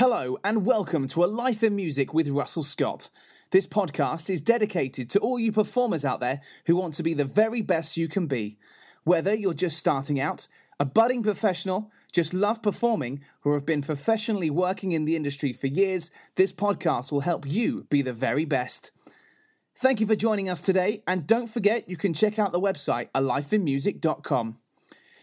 Hello, and welcome to A Life in Music with Russell Scott. This podcast is dedicated to all you performers out there who want to be the very best you can be. Whether you're just starting out, a budding professional, just love performing, or have been professionally working in the industry for years, this podcast will help you be the very best. Thank you for joining us today, and don't forget you can check out the website alifeinmusic.com.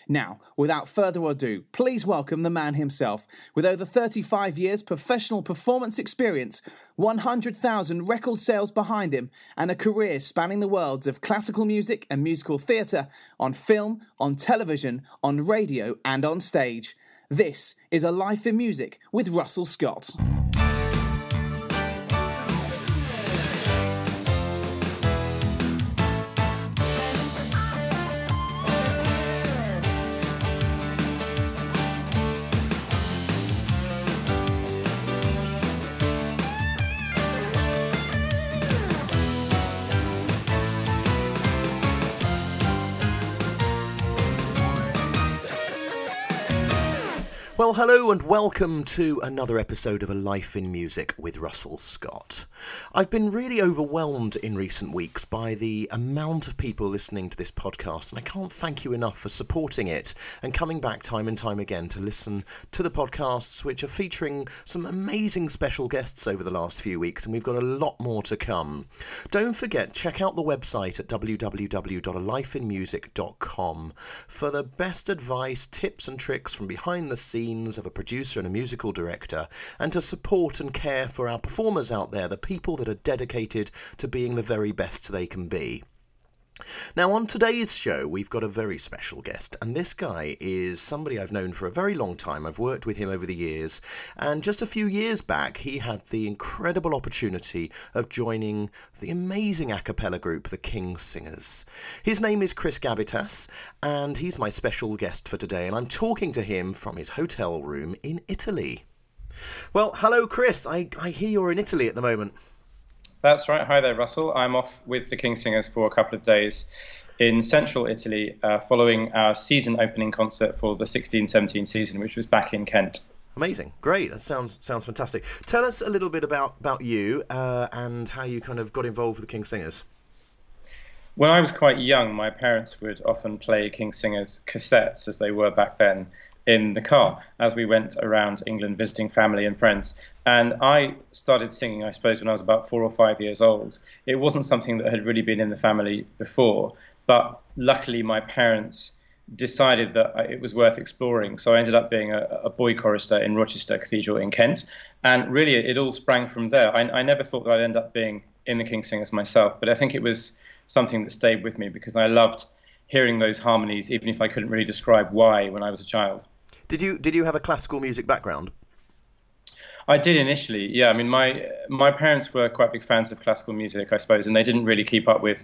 Now, without further ado, please welcome the man himself. With over 35 years professional performance experience, 100,000 record sales behind him, and a career spanning the worlds of classical music and musical theatre, on film, on television, on radio, and on stage. This is A Life in Music with Russell Scott. Well, hello and welcome to another episode of A Life in Music with Russell Scott. I've been really overwhelmed in recent weeks by the amount of people listening to this podcast, and I can't thank you enough for supporting it and coming back time and time again to listen to the podcasts, which are featuring some amazing special guests over the last few weeks, and we've got a lot more to come. Don't forget, check out the website at www.alifeinmusic.com for the best advice, tips, and tricks from behind the scenes of a producer and a musical director, and to support and care for our performers out there, the people that are dedicated to being the very best they can be. Now, on today's show, we've got a very special guest, and this guy is somebody I've known for a very long time. I've worked with him over the years, and just a few years back, he had the incredible opportunity of joining the amazing a cappella group, the King's Singers. His name is Chris Gabbitas, and he's my special guest for today, and I'm talking to him from his hotel room in Italy. Well, hello, Chris. I, I hear you're in Italy at the moment. That's right. Hi there, Russell. I'm off with the King's Singers for a couple of days in central Italy uh, following our season opening concert for the 16 17 season, which was back in Kent. Amazing, great. That sounds sounds fantastic. Tell us a little bit about about you uh, and how you kind of got involved with the King's Singers. When I was quite young, my parents would often play King's Singers cassettes, as they were back then, in the car as we went around England visiting family and friends. And I started singing, I suppose, when I was about four or five years old. It wasn't something that had really been in the family before, but luckily my parents decided that it was worth exploring. So I ended up being a, a boy chorister in Rochester Cathedral in Kent. And really, it all sprang from there. I, I never thought that I'd end up being in the King's Singers myself, but I think it was something that stayed with me because I loved hearing those harmonies, even if I couldn't really describe why when I was a child. Did you did you have a classical music background? I did initially, yeah. I mean, my my parents were quite big fans of classical music, I suppose, and they didn't really keep up with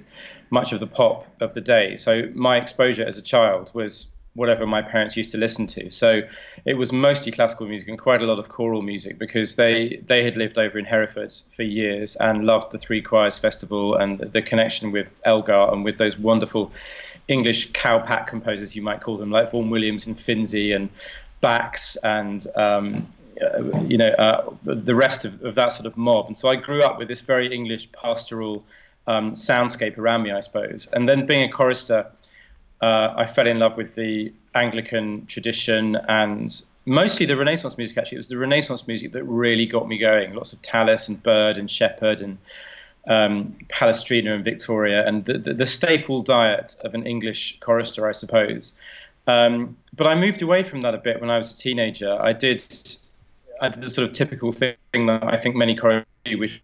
much of the pop of the day. So my exposure as a child was whatever my parents used to listen to. So it was mostly classical music and quite a lot of choral music because they they had lived over in Hereford for years and loved the Three Choirs Festival and the connection with Elgar and with those wonderful English cowpat composers, you might call them, like Vaughan Williams and Finzi and Bax and um, uh, you know uh, the rest of, of, that sort of mob. And so I grew up with this very English pastoral um, soundscape around me, I suppose. And then being a chorister, uh, I fell in love with the Anglican tradition and mostly the Renaissance music. Actually, it was the Renaissance music that really got me going. Lots of Tallis and Byrd and Sheppard and um, Palestrina and Victoria, and the, the, the, staple diet of an English chorister, I suppose. Um, but I moved away from that a bit when I was a teenager. I did, I did the sort of typical thing that I think many choristers do, which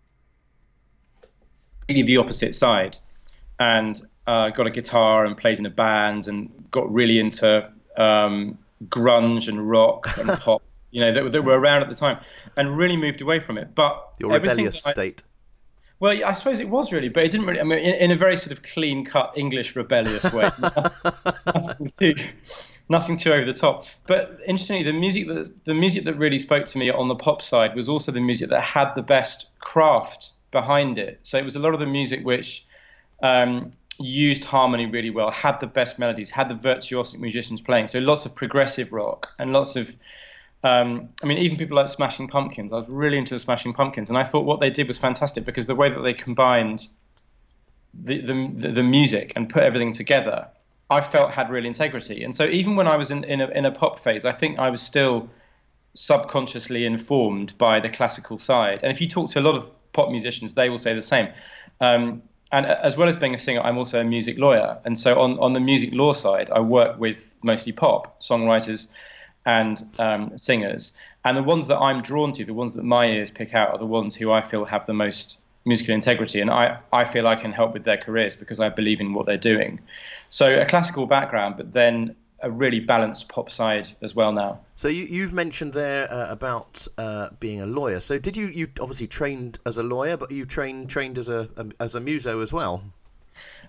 really the opposite side, and uh, got a guitar and played in a band and got really into um, grunge and rock and pop. You know that, that, were around at the time, and really moved away from it. But your rebellious I, state well, I suppose it was really, but it didn't really. I mean, in, in a very sort of clean-cut English rebellious way, nothing, too, nothing too over the top. But interestingly, the music that the music that really spoke to me on the pop side was also the music that had the best craft behind it. So it was a lot of the music which um, used harmony really well, had the best melodies, had the virtuosic musicians playing. So lots of progressive rock and lots of um, I mean, even people like Smashing Pumpkins. I was really into the Smashing Pumpkins, and I thought what they did was fantastic because the way that they combined the the, the music and put everything together, I felt had real integrity. And so even when I was in in a, in a pop phase, I think I was still subconsciously informed by the classical side. And if you talk to a lot of pop musicians, they will say the same. Um, and as well as being a singer, I'm also a music lawyer. And so on, on the music law side, I work with mostly pop songwriters and um, singers. And the ones that I'm drawn to, the ones that my ears pick out, are the ones who I feel have the most musical integrity. And I, I feel I can help with their careers because I believe in what they're doing. So a classical background, but then a really balanced pop side as well now. So you, have mentioned there uh, about uh, being a lawyer. So did you you obviously trained as a lawyer, but you trained trained as a, a as a muso as well?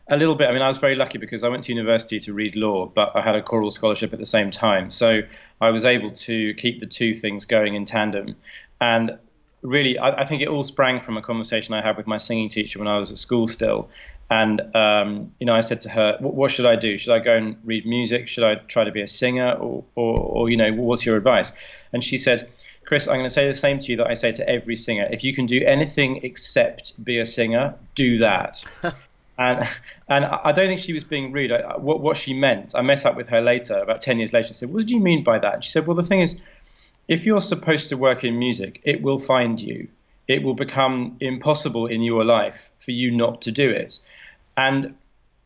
A little bit. I mean, I was very lucky because I went to university to read law, but I had a choral scholarship at the same time. So I was able to keep the two things going in tandem. And really, I, I think it all sprang from a conversation I had with my singing teacher when I was at school still. And um, you know, I said to her, "What should I do? Should I go and read music? Should I try to be a singer, or, or, or you know, what's your advice?" And she said, "Chris, I'm going to say the same to you that I say to every singer. If you can do anything except be a singer, do that." and and I don't think she was being rude. I, what what she meant, I met up with her later, about ten years later. I said, "What did you mean by that?" And she said, "Well, the thing is, if you're supposed to work in music, it will find you. It will become impossible in your life for you not to do it." And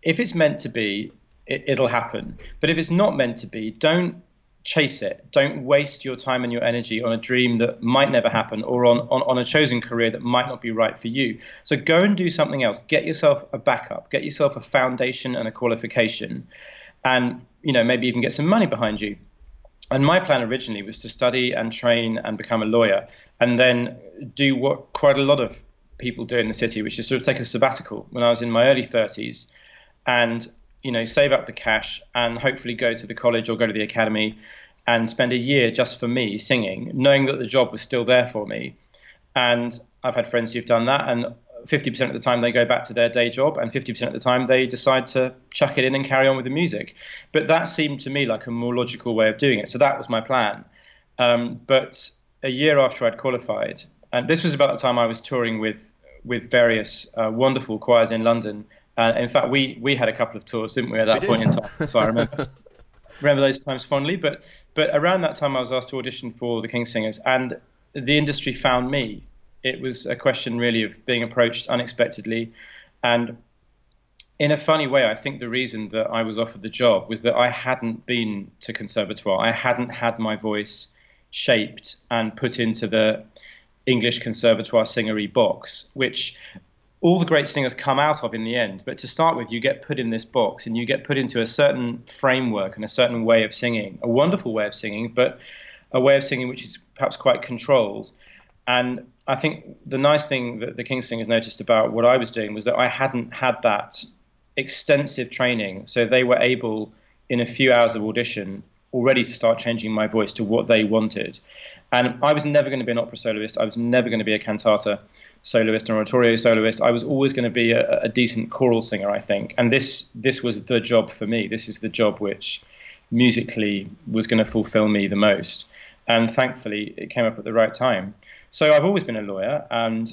if it's meant to be, it, will happen. But if it's not meant to be, don't chase it. Don't waste your time and your energy on a dream that might never happen or on, on, on a chosen career that might not be right for you. So go and do something else. Get yourself a backup, get yourself a foundation and a qualification, and you know, maybe even get some money behind you. And my plan originally was to study and train and become a lawyer and then do what quite a lot of people do in the city, which is sort of take a sabbatical when I was in my early 30s and you know save up the cash and hopefully go to the college or go to the academy and spend a year just for me singing, knowing that the job was still there for me. And I've had friends who've done that, and 50% of the time they go back to their day job, and 50% of the time they decide to chuck it in and carry on with the music. But that seemed to me like a more logical way of doing it. So that was my plan. Um, but a year after I'd qualified, and this was about the time I was touring with with various uh, wonderful choirs in London. Uh, in fact, we we had a couple of tours, didn't we, at that we point in time? So I remember remember those times fondly. But but around that time, I was asked to audition for the King's Singers, and the industry found me. It was a question really of being approached unexpectedly, and in a funny way, I think the reason that I was offered the job was that I hadn't been to conservatoire. I hadn't had my voice shaped and put into the English conservatoire singery box, which all the great singers come out of in the end. But to start with, you get put in this box and you get put into a certain framework and a certain way of singing, a wonderful way of singing, but a way of singing which is perhaps quite controlled. And I think the nice thing that the King's Singers noticed about what I was doing was that I hadn't had that extensive training. So they were able, in a few hours of audition, already to start changing my voice to what they wanted. And I was never going to be an opera soloist. I was never going to be a cantata soloist or oratorio soloist. I was always going to be a, a, decent choral singer, I think. And this this was the job for me. This is the job which musically was going to fulfill me the most. And thankfully, it came up at the right time. So I've always been a lawyer, and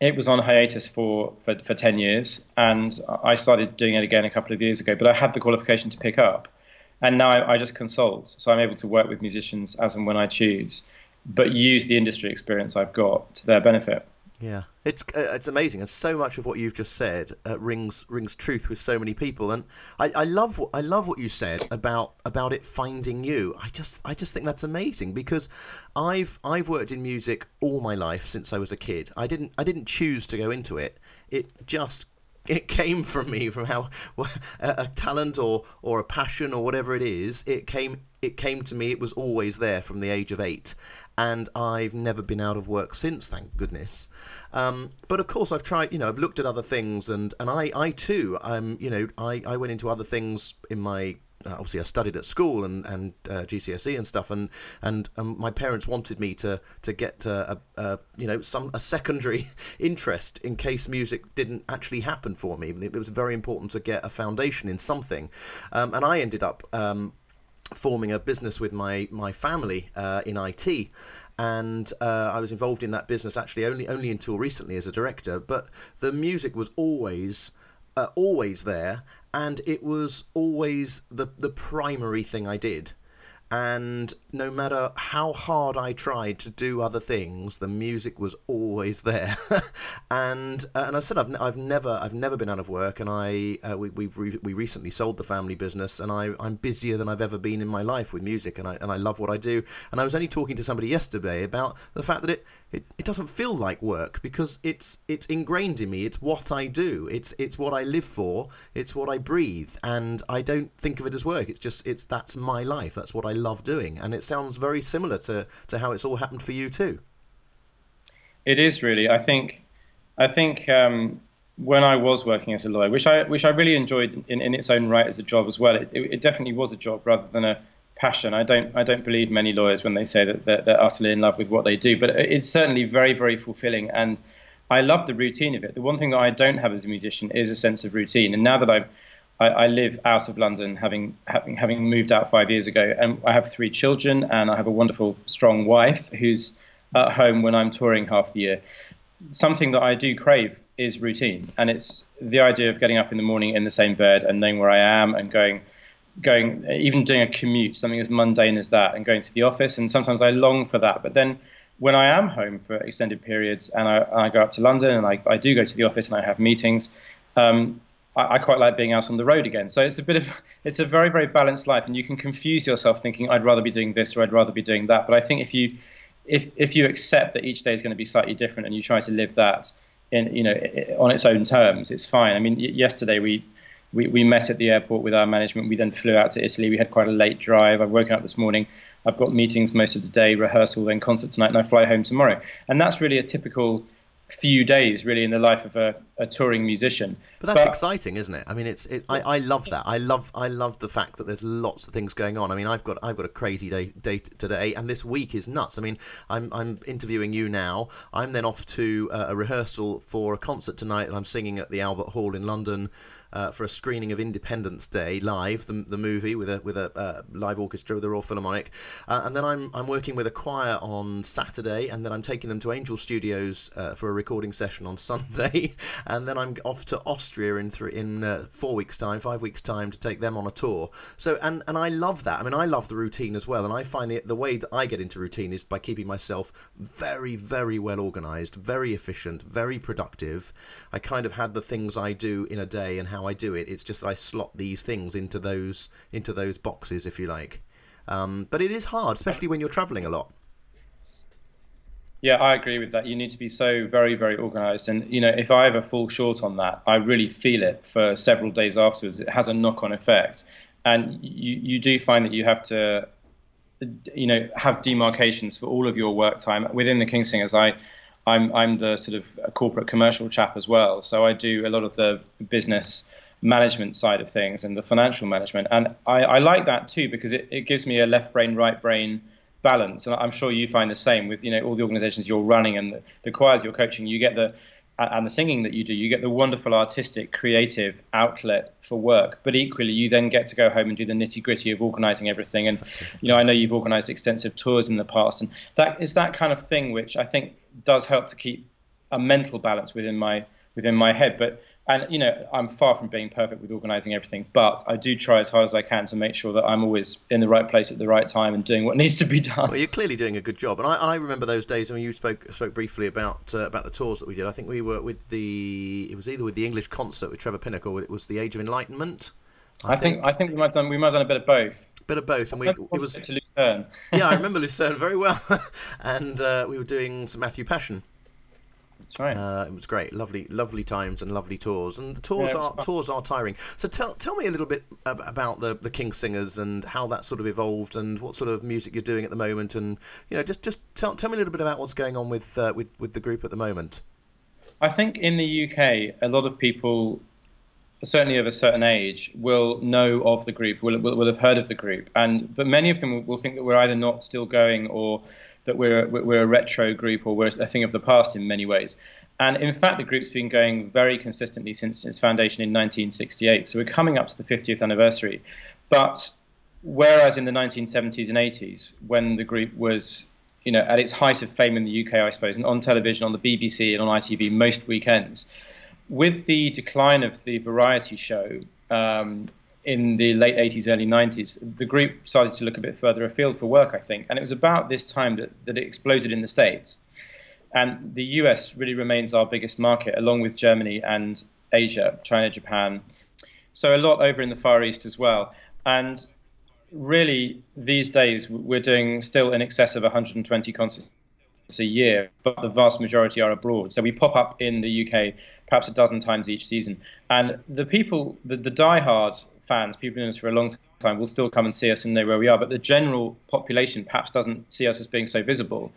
it was on hiatus for, for, for 10 years. And I started doing it again a couple of years ago, but I had the qualification to pick up and now I, I, just consult. So I'm able to work with musicians as and when I choose, but use the industry experience I've got to their benefit. Yeah, it's uh, it's amazing, and so much of what you've just said uh, rings rings truth with so many people. And I, I love what I love what you said about about it finding you. I just I just think that's amazing because I've I've worked in music all my life since I was a kid. I didn't I didn't choose to go into it. It just it came from me from how a, talent or or a passion or whatever it is it came it came to me it was always there from the age of 8 and I've never been out of work since thank goodness. Um, but of course I've tried you know I've looked at other things and and I I too um you know I I went into other things in my uh, obviously I studied at school and and uh, GCSE and stuff, and and um, my parents wanted me to to get uh, a, a, you know some a secondary interest in case music didn't actually happen for me. It was very important to get a foundation in something, um, and I ended up. Um, forming a business with my my family uh, in IT, and uh, I was involved in that business actually only only until recently as a director. But the music was always uh, always there, and it was always the the primary thing I did and no matter how hard I tried to do other things, the music was always there. and uh, and I said I've, I've never I've never been out of work, and I uh, we we re- we recently sold the family business, and I I'm busier than I've ever been in my life with music, and I and I love what I do. And I was only talking to somebody yesterday about the fact that it it, it doesn't feel like work because it's it's ingrained in me. It's what I do. It's it's what I live for. It's what I breathe, and I don't think of it as work. It's just it's that's my life. That's what I love doing, and it sounds very similar to to how it's all happened for you too. It is really. I think, I think um, when I was working as a lawyer, which I which I really enjoyed in, in its own right as a job as well. It, it, definitely was a job rather than a passion. I don't I don't believe many lawyers when they say that they're, they're utterly in love with what they do, but it's certainly very very fulfilling and. I love the routine of it. The one thing that I don't have as a musician is a sense of routine. And now that I've I, I, live out of London, having, having having moved out five years ago, and I have three children, and I have a wonderful, strong wife who's at home when I'm touring half the year. Something that I do crave is routine, and it's the idea of getting up in the morning in the same bed and knowing where I am and going, going even doing a commute, something as mundane as that, and going to the office. And sometimes I long for that, but then when I am home for extended periods and I, I go up to London and I, I do go to the office and I have meetings. Um, I, I, quite like being out on the road again. So it's a bit of it's a very very balanced life, and you can confuse yourself thinking I'd rather be doing this or I'd rather be doing that. But I think if you if if you accept that each day is going to be slightly different and you try to live that in you know on its own terms, it's fine. I mean, yesterday we. We, we met at the airport with our management. We then flew out to Italy. We had quite a late drive. I've woken up this morning. I've got meetings most of the day, rehearsal, then concert tonight, and I fly home tomorrow. And that's really a typical few days really in the life of a, a touring musician. But that's but, exciting, isn't it? I mean, it's it, I, I love that. I love I love the fact that there's lots of things going on. I mean, I've got I've got a crazy day, day today, and this week is nuts. I mean, I'm I'm interviewing you now. I'm then off to uh, a rehearsal for a concert tonight, and I'm singing at the Albert Hall in London uh, for a screening of Independence Day live, the, the movie with a with a uh, live orchestra with the Royal Philharmonic, uh, and then I'm I'm working with a choir on Saturday, and then I'm taking them to Angel Studios uh, for a recording session on Sunday, and then I'm off to Austria in three in uh, four weeks time, five weeks time to take them on a tour. So and and I love that. I mean, I love the routine as well, and I find the the way that I get into routine is by keeping myself very very well organized, very efficient, very productive. I kind of had the things I do in a day and how I do it. It's just I slot these things into those into those boxes, if you like. Um, but it is hard, especially when you're traveling a lot. Yeah, I agree with that. You need to be so very, very organized. And, you know, if I ever fall short on that, I really feel it for several days afterwards. It has a knock on effect. And you, you do find that you have to, you know, have demarcations for all of your work time. Within the King's Singers, I, I'm, I'm the sort of corporate commercial chap as well. So I do a lot of the business management side of things and the financial management. And I, I like that too because it, it gives me a left brain, right brain balance. And I'm sure you find the same with you know all the organizations you're running and the, the choirs you're coaching. You get the and the singing that you do, you get the wonderful artistic, creative outlet for work. But equally, you then get to go home and do the nitty gritty of organizing everything. And you know, I know you've organized extensive tours in the past, and that is that kind of thing which I think does help to keep a mental balance within my within my head. But and you know i'm far from being perfect with organizing everything but i do try as hard as i can to make sure that i'm always in the right place at the right time and doing what needs to be done. Well you're clearly doing a good job. And i, I remember those days when you spoke spoke briefly about uh, about the tours that we did. I think we were with the it was either with the english concert with trevor pinnock or it was the age of enlightenment i, I think, think. I think we might have done we might have done a bit of both. A bit of both, and we it was to Lucerne. yeah, I remember Lucerne very well, and uh, we were doing some Matthew Passion, right. Uh, it was great, lovely, lovely times and lovely tours. And the tours yeah, are fun. tours are tiring. So tell tell me a little bit about the the King's Singers and how that sort of evolved and what sort of music you're doing at the moment. And you know, just just tell tell me a little bit about what's going on with uh, with with the group at the moment. I think in the UK, a lot of people certainly of a certain age will know of the group, will, will, will have heard of the group, and but many of them will, will think that we're either not still going or that we're we're a retro group or we're a thing of the past in many ways. And in fact, the group's been going very consistently since its foundation in 1968. So we're coming up to the 50th anniversary. But whereas in the 1970s and 80s, when the group was you know at its height of fame in the UK, I suppose, and on television, on the BBC and on ITV most weekends, with the decline of the variety show. Um, in the late 80s, early 90s, the group started to look a bit further afield for work, I think. And it was about this time that, that it exploded in the States. And the US really remains our biggest market, along with Germany and Asia, China, Japan. So a lot over in the Far East as well. And really, these days, we're doing still in excess of 120 concerts a year, but the vast majority are abroad. So we pop up in the UK perhaps a dozen times each season. And the people, the, the die-hard fans, people who in us for a long time, will still come and see us and know where we are. But the general population perhaps doesn't see us as being so visible.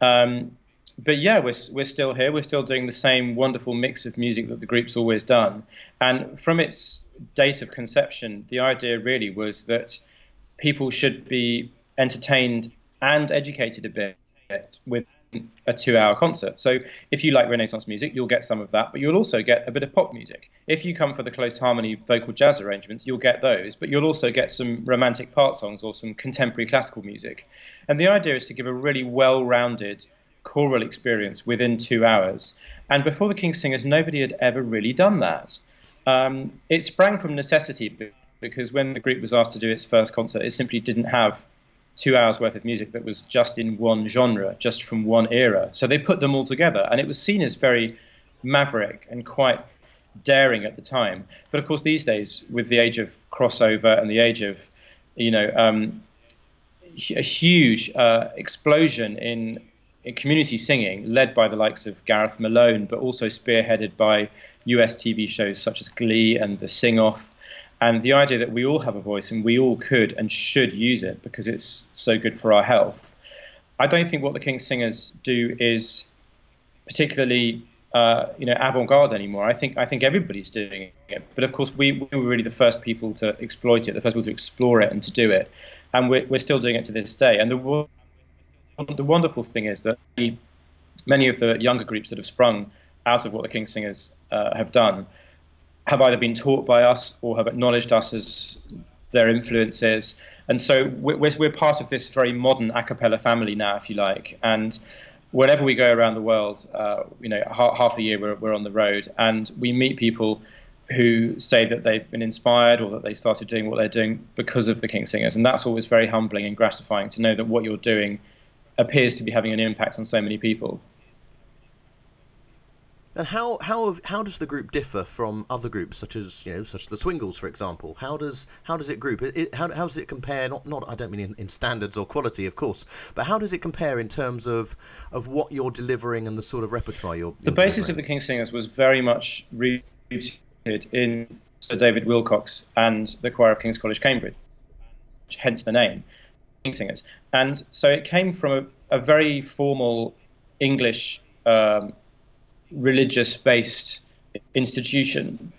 Um, but yeah, we're we're still here. We're still doing the same wonderful mix of music that the group's always done. And from its date of conception, the idea really was that people should be entertained and educated a bit with a two hour concert. So if you like Renaissance music, you'll get some of that, but you'll also get a bit of pop music. If you come for the close harmony vocal jazz arrangements, you'll get those, but you'll also get some romantic part songs or some contemporary classical music. And the idea is to give a really well rounded choral experience within two hours. And before the King's Singers, nobody had ever really done that. Um, it sprang from necessity because when the group was asked to do its first concert, it simply didn't have two hours worth of music that was just in one genre, just from one era. So they put them all together, and it was seen as very maverick and quite daring at the time. But of course, these days, with the age of crossover and the age of, you know, um, a huge uh, explosion in, in community singing, led by the likes of Gareth Malone, but also spearheaded by US TV shows such as Glee and The Sing Off and the idea that we all have a voice and we all could and should use it because it's so good for our health. I don't think what the King's Singers do is particularly uh, you know avant-garde anymore. I think I think everybody's doing it, but of course we, we, were really the first people to exploit it, the first people to explore it and to do it, and we're we're still doing it to this day. And the the wonderful thing is that many of the younger groups that have sprung out of what the King's Singers uh, have done have either been taught by us or have acknowledged us as their influences. And so we're, we're part of this very modern a cappella family now, if you like. And whenever we go around the world, uh, you know, half, half the year we're, we're on the road and we meet people who say that they've been inspired or that they started doing what they're doing because of the King's Singers. And that's always very humbling and gratifying to know that what you're doing appears to be having an impact on so many people. And how how how does the group differ from other groups, such as you know, such as the Swingles, for example? How does how does it group? It, it, how, how does it compare? Not not I don't mean in, in, standards or quality, of course, but how does it compare in terms of of what you're delivering and the sort of repertoire you're? The you're basis delivering? of the King's Singers was very much rooted in Sir David Willcocks and the Choir of King's College, Cambridge, hence the name King's Singers. And so it came from a, a very formal English. Um, religious based institution.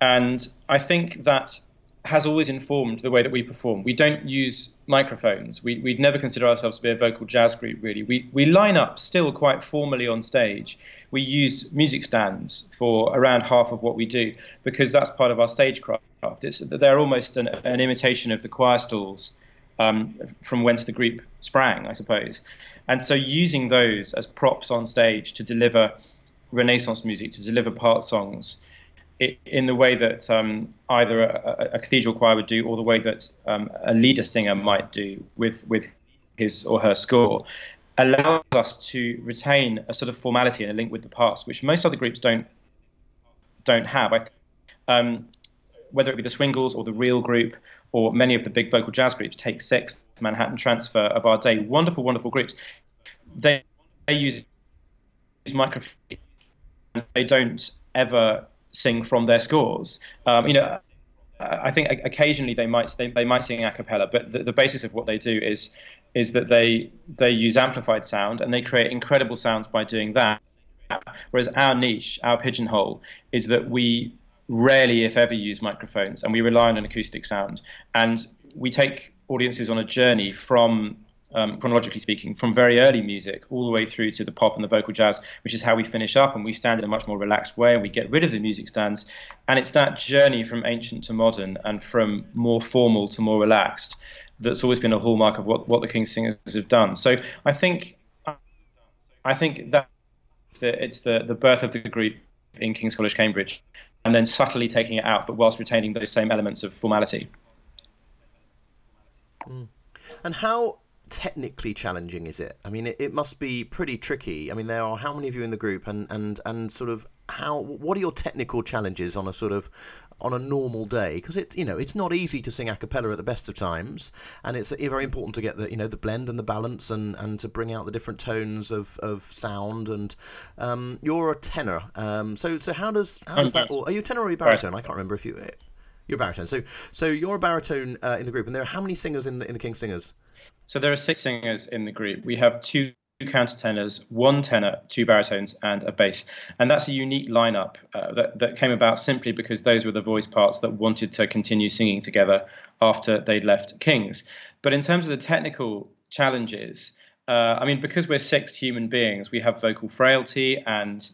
And I think that has always informed the way that we perform. We don't use microphones. We, would never consider ourselves to be a vocal jazz group, really. We, we line up still quite formally on stage. We use music stands for around half of what we do because that's part of our stagecraft. It's, they're almost an, an imitation of the choir stalls um, from whence the group sprang, I suppose. And so using those as props on stage to deliver Renaissance music to deliver part songs in the way that um, either a, a, cathedral choir would do or the way that um, a lieder singer might do with, with his or her score allows us to retain a sort of formality and a link with the past, which most other groups don't don't have. I, um, whether it be the Swingles or the Real Group or many of the big vocal jazz groups, Take Six, Manhattan Transfer of our day, wonderful, wonderful groups. They, they use microphone they don't ever sing from their scores. Um, you know, I think occasionally they might they, they might sing a cappella, but the, the, basis of what they do is is that they they use amplified sound and they create incredible sounds by doing that. Whereas our niche, our pigeonhole, is that we rarely, if ever, use microphones and we rely on an acoustic sound. And we take audiences on a journey from um, chronologically speaking, from very early music all the way through to the pop and the vocal jazz, which is how we finish up and we stand in a much more relaxed way and we get rid of the music stands. And it's that journey from ancient to modern and from more formal to more relaxed that's always been a hallmark of what, what the King's Singers have done. So I think I think that it's the, the birth of the group in King's College, Cambridge, and then subtly taking it out, but whilst retaining those same elements of formality. Mm. And how technically challenging is it? I mean, it, it must be pretty tricky. I mean, there are how many of you in the group, and and and sort of how what are your technical challenges on a sort of on a normal day? Because it you know it's not easy to sing a cappella at the best of times and it's very important to get the you know the blend and the balance and and to bring out the different tones of of sound and um, you're a tenor um, so so how does how does that all, are you a tenor or a baritone? I can't remember if you you're a baritone. So so you're a baritone uh, in the group and there are how many singers in the in the King's Singers so there are six singers in the group we have two countertenors, one tenor, two baritones, and a bass. And that's a unique lineup uh, that, that came about simply because those were the voice parts that wanted to continue singing together after they'd left King's. But in terms of the technical challenges, uh, I mean, because we're six human beings, we have vocal frailty and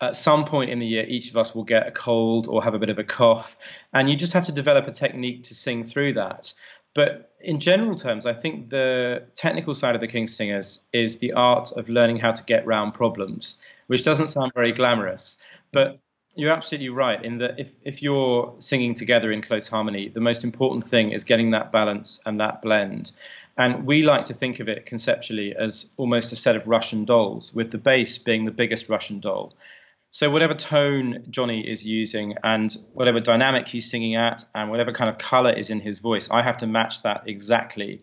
at some point in the year, each of us will get a cold or have a bit of a cough, and you just have to develop a technique to sing through that. But in general terms, I think the technical side of the King's Singers is the art of learning how to get round problems, which doesn't sound very glamorous. But you're absolutely right in that if, if you're singing together in close harmony, the most important thing is getting that balance and that blend. And we like to think of it conceptually as almost a set of Russian dolls, with the bass being the biggest Russian doll. So whatever tone Johnny is using and whatever dynamic he's singing at and whatever kind of color is in his voice, I have to match that exactly.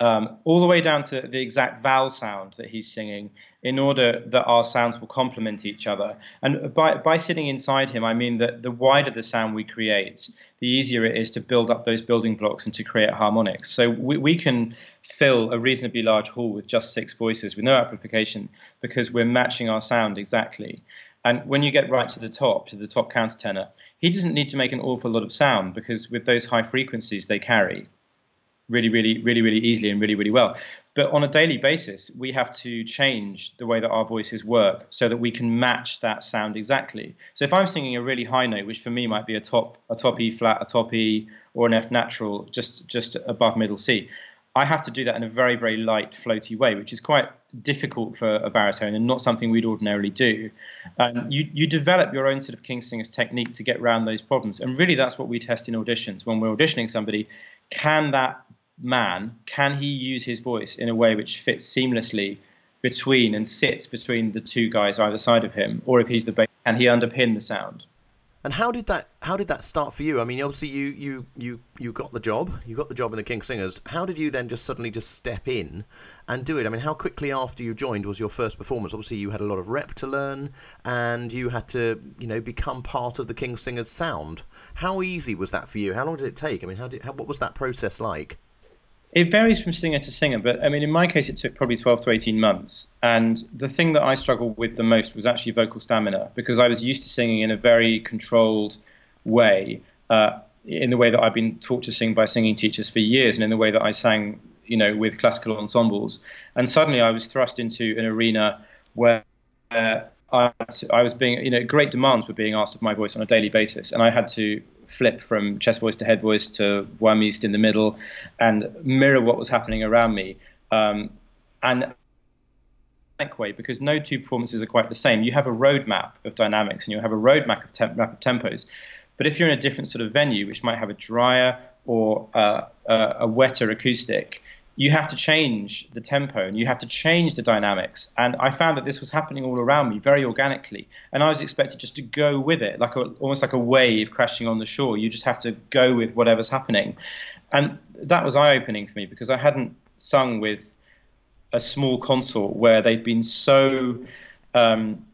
Um, all the way down to the exact vowel sound that he's singing in order that our sounds will complement each other. And by, by sitting inside him, I mean that the wider the sound we create, the easier it is to build up those building blocks and to create harmonics. So we, we can fill a reasonably large hall with just six voices with no amplification because we're matching our sound exactly. And when you get right to the top, to the top countertenor, he doesn't need to make an awful lot of sound because with those high frequencies they carry really, really, really, really easily and really, really well. But on a daily basis, we have to change the way that our voices work so that we can match that sound exactly. So if I'm singing a really high note, which for me might be a top, a top E flat, a top E, or an F natural, just just above middle C, I have to do that in a very, very light, floaty way, which is quite difficult for a baritone and not something we'd ordinarily do. Um, you, you develop your own sort of king singer's technique to get around those problems. And really, that's what we test in auditions. When we're auditioning somebody, can that man, can he use his voice in a way which fits seamlessly between and sits between the two guys either side of him? Or if he's the bass, can he underpin the sound? And how did that how did that start for you? I mean, obviously you you you you got the job, you got the job in the King's Singers. How did you then just suddenly just step in and do it? I mean, how quickly after you joined was your first performance? Obviously, you had a lot of rep to learn, and you had to you know become part of the King's Singers sound. How easy was that for you? How long did it take? I mean, how did how, what was that process like? It varies from singer to singer, but I mean, in my case, it took probably 12 to 18 months. And the thing that I struggled with the most was actually vocal stamina because I was used to singing in a very controlled way, uh, in the way that I've been taught to sing by singing teachers for years, and in the way that I sang, you know, with classical ensembles. And suddenly, I was thrust into an arena where uh, I, I was being, you know, great demands were being asked of my voice on a daily basis, and I had to flip from chest voice to head voice to voix mixte in the middle and mirror what was happening around me. Um, and way because no two performances are quite the same. You have a roadmap of dynamics and you have a roadmap of, temp- of tempos. But if you're in a different sort of venue, which might have a drier or uh, a wetter acoustic, you have to change the tempo and you have to change the dynamics. And I found that this was happening all around me very organically. And I was expected just to go with it, like a, almost like a wave crashing on the shore. You just have to go with whatever's happening. And that was eye opening for me because I hadn't sung with a small consort where they'd been so um,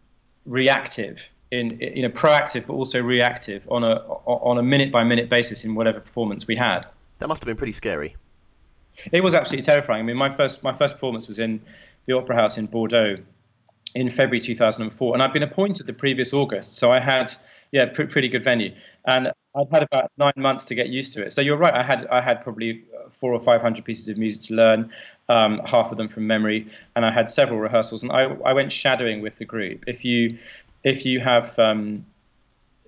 reactive in you know proactive but also reactive on a on a minute by minute basis in whatever performance we had. That must have been pretty scary. It was absolutely terrifying. I mean, my first my first performance was in the Opera House in Bordeaux in February 2004, and I'd been appointed the previous August, so I had yeah, pr- pretty good venue. And I'd had about nine months to get used to it. So you're right. I had I had probably four or five hundred pieces of music to learn, um, half of them from memory, and I had several rehearsals. And I I went shadowing with the group. If you if you have um,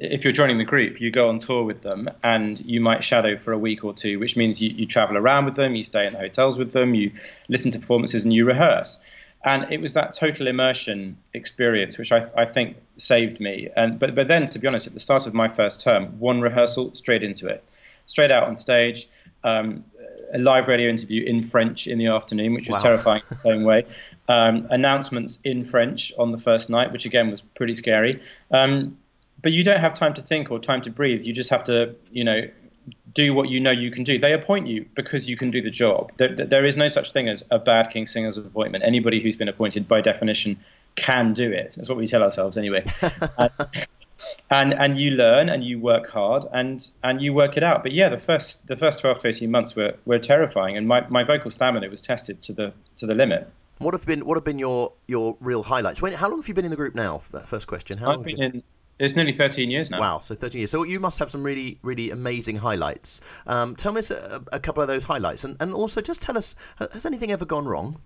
if you're joining the group, you go on tour with them and you might shadow for a week or two, which means you, you travel around with them, you stay in hotels with them, you listen to performances and you rehearse. And it was that total immersion experience which I, I think saved me. And but but then to be honest, at the start of my first term, one rehearsal straight into it, straight out on stage. Um, a live radio interview in French in the afternoon, which was wow. terrifying in its own way. Um, announcements in French on the first night, which again was pretty scary. Um, but you don't have time to think or time to breathe. You just have to, you know, do what you know you can do. They appoint you because you can do the job. There, there is no such thing as a bad King Singer's appointment. Anybody who's been appointed, by definition, can do it. That's what we tell ourselves anyway. and, uh, and and you learn and you work hard and and you work it out. But yeah, the first the first twelve to eighteen months were, were terrifying, and my, my vocal stamina was tested to the to the limit. What have been what have been your your real highlights? When, how long have you been in the group now? That first question. How I've been, been in it's nearly 13 years now. Wow, so 13 years. So you must have some really, really amazing highlights. Um, tell me a, a, couple of those highlights, and, and also just tell us has anything ever gone wrong?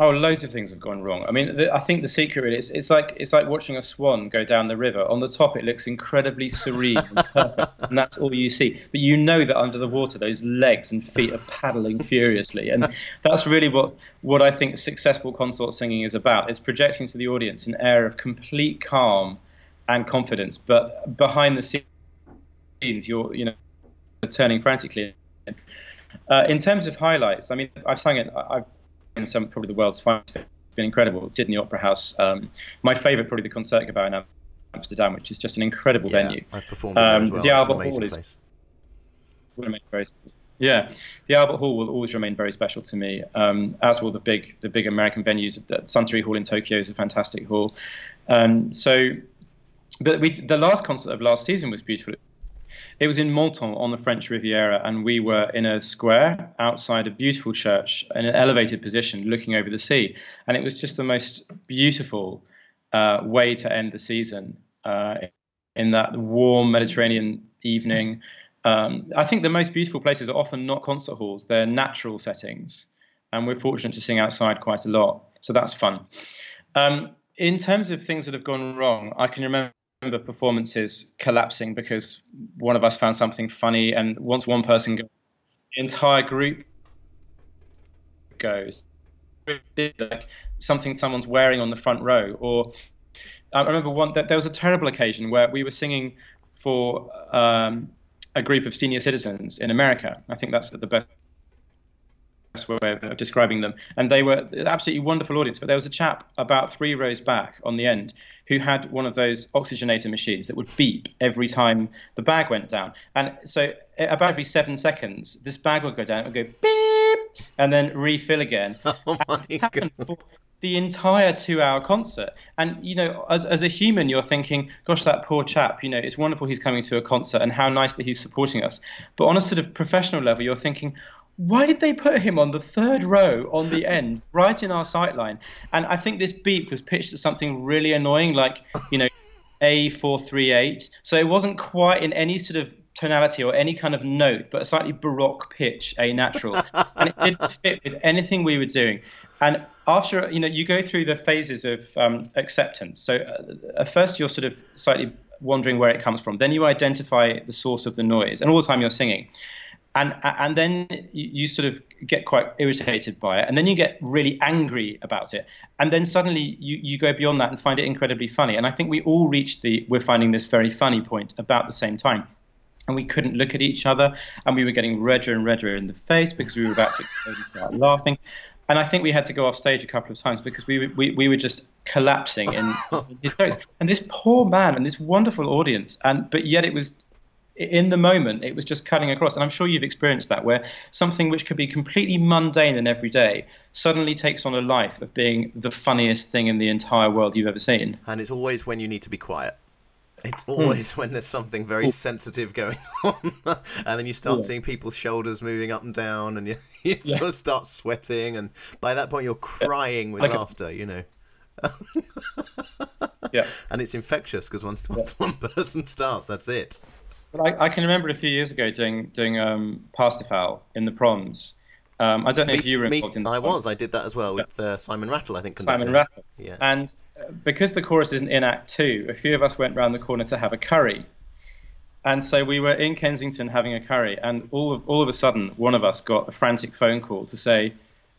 Oh, loads of things have gone wrong. I mean, the, I think the secret really is it's like it's like watching a swan go down the river. On the top, it looks incredibly serene and perfect, and that's all you see. But you know that under the water, those legs and feet are paddling furiously, and that's really what what I think successful consort singing is about. It's projecting to the audience an air of complete calm and confidence. But behind the scenes, you're you know turning frantically. Uh, in terms of highlights, I mean, I've sung it. I've in some probably the world's finest. It's been incredible. Sydney Opera House. Um, my favourite, probably the Concertgebouw in Amsterdam, which is just an incredible yeah, venue. I've performed um, as well. The Albert Hall is very. Yeah, the Albert Hall will always remain very special to me, um, as will the big the big American venues. The Suntory Hall in Tokyo is a fantastic hall. Um, so but we, the last concert of last season was beautiful. It was in Menton on the French Riviera, and we were in a square outside a beautiful church in an elevated position looking over the sea. And it was just the most beautiful uh, way to end the season uh, in that warm Mediterranean evening. Um, I think the most beautiful places are often not concert halls, they're natural settings. And we're fortunate to sing outside quite a lot. So that's fun. Um, in terms of things that have gone wrong, I can remember remember performances collapsing because one of us found something funny, and once one person goes, the entire group goes. Like something someone's wearing on the front row, or I remember one that there was a terrible occasion where we were singing for um, a group of senior citizens in America. I think that's the best way of describing them. And they were an absolutely wonderful audience. But there was a chap about three rows back on the end who had one of those oxygenator machines that would beep every time the bag went down. And so about every seven seconds, this bag would go down, it would go beep, and then refill again. Oh my God. The entire two-hour concert, and you know, as, as a human, you're thinking, "Gosh, that poor chap. You know, it's wonderful he's coming to a concert, and how nice that he's supporting us." But on a sort of professional level, you're thinking, why did they put him on the third row on the end, right in our sight line? And I think this beep was pitched at something really annoying, like, you know, A438. So it wasn't quite in any sort of tonality or any kind of note, but a slightly baroque pitch, A natural. and it didn't fit with anything we were doing. And after, you know, you go through the phases of um, acceptance. So uh, at first you're sort of slightly wondering where it comes from. Then you identify the source of the noise. And all the time you're singing and and then you, sort of get quite irritated by it and then you get really angry about it. And then suddenly you, you go beyond that and find it incredibly funny. And i think we all reached the we're finding this very funny point about the same time. And we couldn't look at each other and we were getting redder and redder in the face because we were about to start laughing. And i think we had to go off stage a couple of times because we, we, we were just collapsing in, hysterics. And this poor man and this wonderful audience and but yet it was in the moment, it was just cutting across. And I'm sure you've experienced that, where something which could be completely mundane and everyday suddenly takes on a life of being the funniest thing in the entire world you've ever seen. And it's always when you need to be quiet. It's hmm. always when there's something very sensitive going on, and then you start yeah. seeing people's shoulders moving up and down, and you, you yeah. sort of start sweating, and by that point you're crying with like laughter, a, you know. yeah, and it's infectious because once once yeah. one person starts, that's it. But I, I, can remember a few years ago doing doing um, Parsifal in the proms. Um, I don't know me, if you were involved me, in. I was. I did that as well with uh, Simon Rattle. I think. Simon Rattle. Yeah. And uh, because the chorus isn't in Act Two, a few of us went round the corner to have a curry. And so we were in Kensington having a curry, and all of all of a sudden, one of us got a frantic phone call to say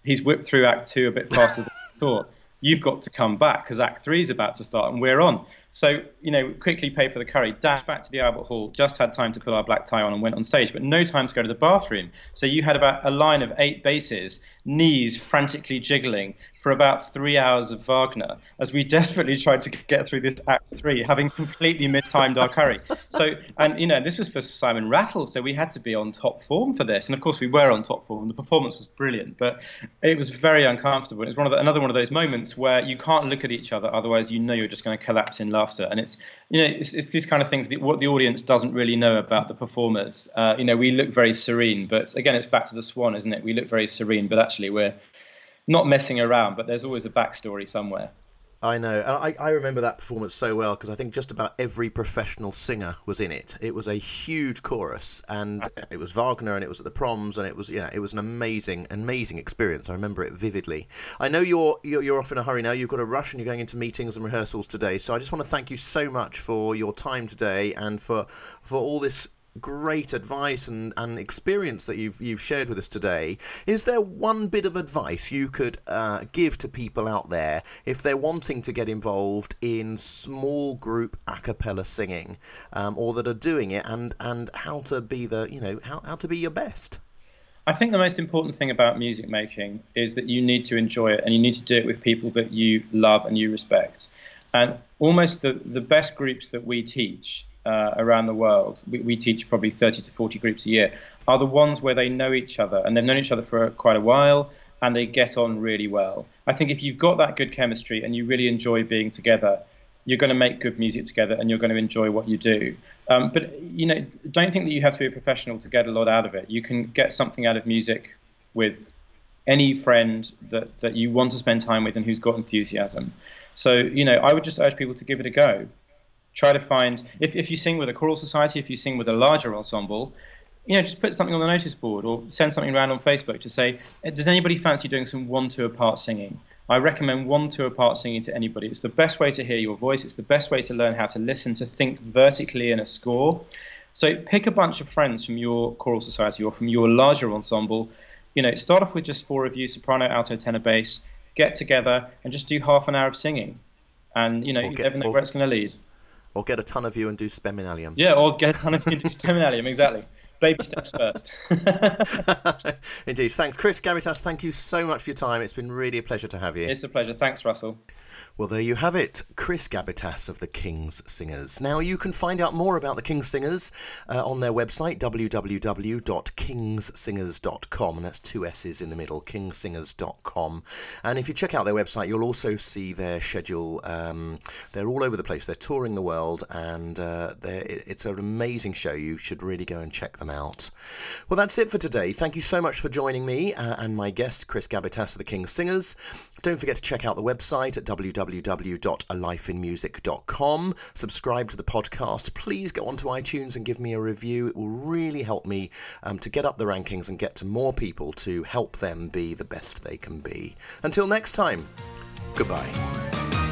he's whipped through Act Two a bit faster than we thought. You've got to come back because Act Three is about to start, and we're on. So, you know, quickly pay for the curry, dash back to the Albert Hall, just had time to put our black tie on and went on stage, but no time to go to the bathroom. So you had about a line of eight basses, knees frantically jiggling, for about three hours of Wagner as we desperately tried to get through this act three, having completely mistimed our curry. So, and you know, this was for Simon Rattle, so we had to be on top form for this. And of course, we were on top form. The performance was brilliant, but it was very uncomfortable. It was one of the, another one of those moments where you can't look at each other, otherwise, you know, you're just going to collapse in laughter. And it's, you know, it's, it's these kind of things that what the audience doesn't really know about the performers. Uh, you know, we look very serene, but again, it's back to the swan, isn't it? We look very serene, but actually, we're not messing around, but there's always a backstory somewhere. I know. I, I remember that performance so well because I think just about every professional singer was in it. It was a huge chorus, and it was Wagner, and it was at the proms, and it was yeah, it was an amazing, amazing experience. I remember it vividly. I know you're, you're you're off in a hurry now. You've got a rush, and you're going into meetings and rehearsals today. So I just want to thank you so much for your time today and for for all this great advice and, and experience that you've you've shared with us today. Is there one bit of advice you could uh, give to people out there if they're wanting to get involved in small group a cappella singing, um, or that are doing it, and and how to be the you know how, how to be your best? I think the most important thing about music making is that you need to enjoy it and you need to do it with people that you love and you respect. And almost the, the best groups that we teach uh, around the world, we, we, teach probably 30 to 40 groups a year, are the ones where they know each other and they've known each other for quite a while and they get on really well. I think if you've got that good chemistry and you really enjoy being together, you're going to make good music together and you're going to enjoy what you do. Um, but you know, don't think that you have to be a professional to get a lot out of it. You can get something out of music with any friend that, that you want to spend time with and who's got enthusiasm. So, you know, I would just urge people to give it a go try to find if, if you sing with a choral society, if you sing with a larger ensemble, you know, just put something on the notice board or send something around on Facebook to say, eh, does anybody fancy doing some one two part singing? I recommend one two part singing to anybody. It's the best way to hear your voice. It's the best way to learn how to listen, to think vertically in a score. So pick a bunch of friends from your choral society or from your larger ensemble. You know, start off with just four of you, soprano, alto, tenor, bass. Get together and just do half an hour of singing, and you know, you never know where it's going to lead. Or get a ton of you and do Spem in alium. Yeah, or get a ton of you and do Spem in alium, exactly. Baby steps first. Indeed. Thanks, Chris Gabbitas. Thank you so much for your time. It's been really a pleasure to have you. It's a pleasure. Thanks, Russell. Well, there you have it, Chris Gabbitas of the King's Singers. Now, you can find out more about the King's Singers uh, on their website, www.kingssingers.com, and that's two S's in the middle, kingssingers.com. And if you check out their website, you'll also see their schedule. Um, they're all over the place, they're touring the world, and uh, it's an amazing show. You should really go and check them out. Well, that's it for today. Thank you so much for joining me uh, and my guest, Chris Gabbitas of the King Singers. Don't forget to check out the website at www.alifeinmusic.com. Subscribe to the podcast. Please go onto iTunes and give me a review. It will really help me um, to get up the rankings and get to more people to help them be the best they can be. Until next time, goodbye.